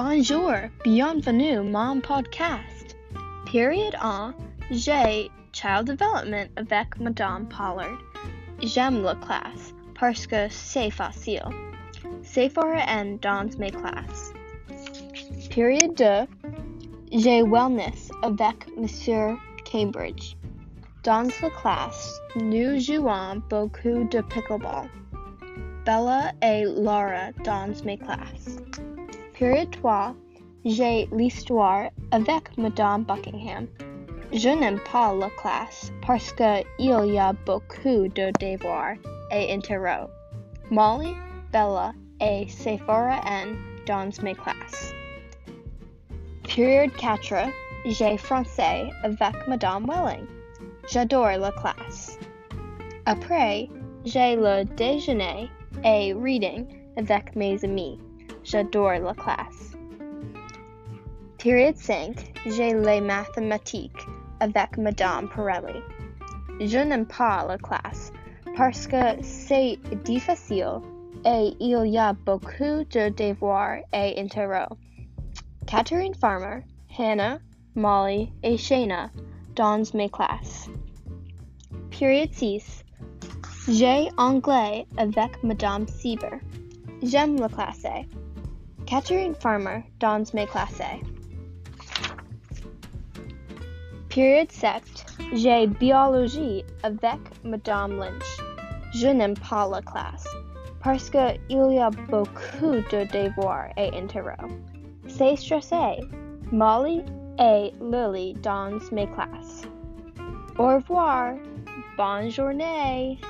Bonjour, bienvenue, mon podcast. Period en, j'ai child development avec Madame Pollard. J'aime la classe parce que c'est facile. C'est fort en dans mes classes. Period de, j'ai wellness avec Monsieur Cambridge. Dans la classe, nous jouons beaucoup de pickleball. Bella et Laura dans mes classes. 3, j'ai l'histoire avec Madame Buckingham. Je n'aime pas la classe parce qu'il y a beaucoup de devoirs et interro. Molly, Bella et Sephora N dans mes classes. Période 4, j'ai français avec Madame Welling. J'adore la classe. Après, j'ai le déjeuner et reading avec mes amis. J'adore la classe. Période 5, j'ai les mathématiques avec Madame Pirelli. Je n'aime pas la classe parce que c'est difficile et il y a beaucoup de devoirs et interro. Catherine Farmer, Hannah, Molly et Shayna dans mes classes. Période 6, j'ai anglais avec Madame Sieber. J'aime la classe. Catherine Farmer dans mes classes. Période 7. J'ai biologie avec Madame Lynch. Je n'aime pas la classe parce que il y a beaucoup de devoirs et interro. C'est stressé. Molly et Lily dans mes classes. Au revoir. Bonne journée.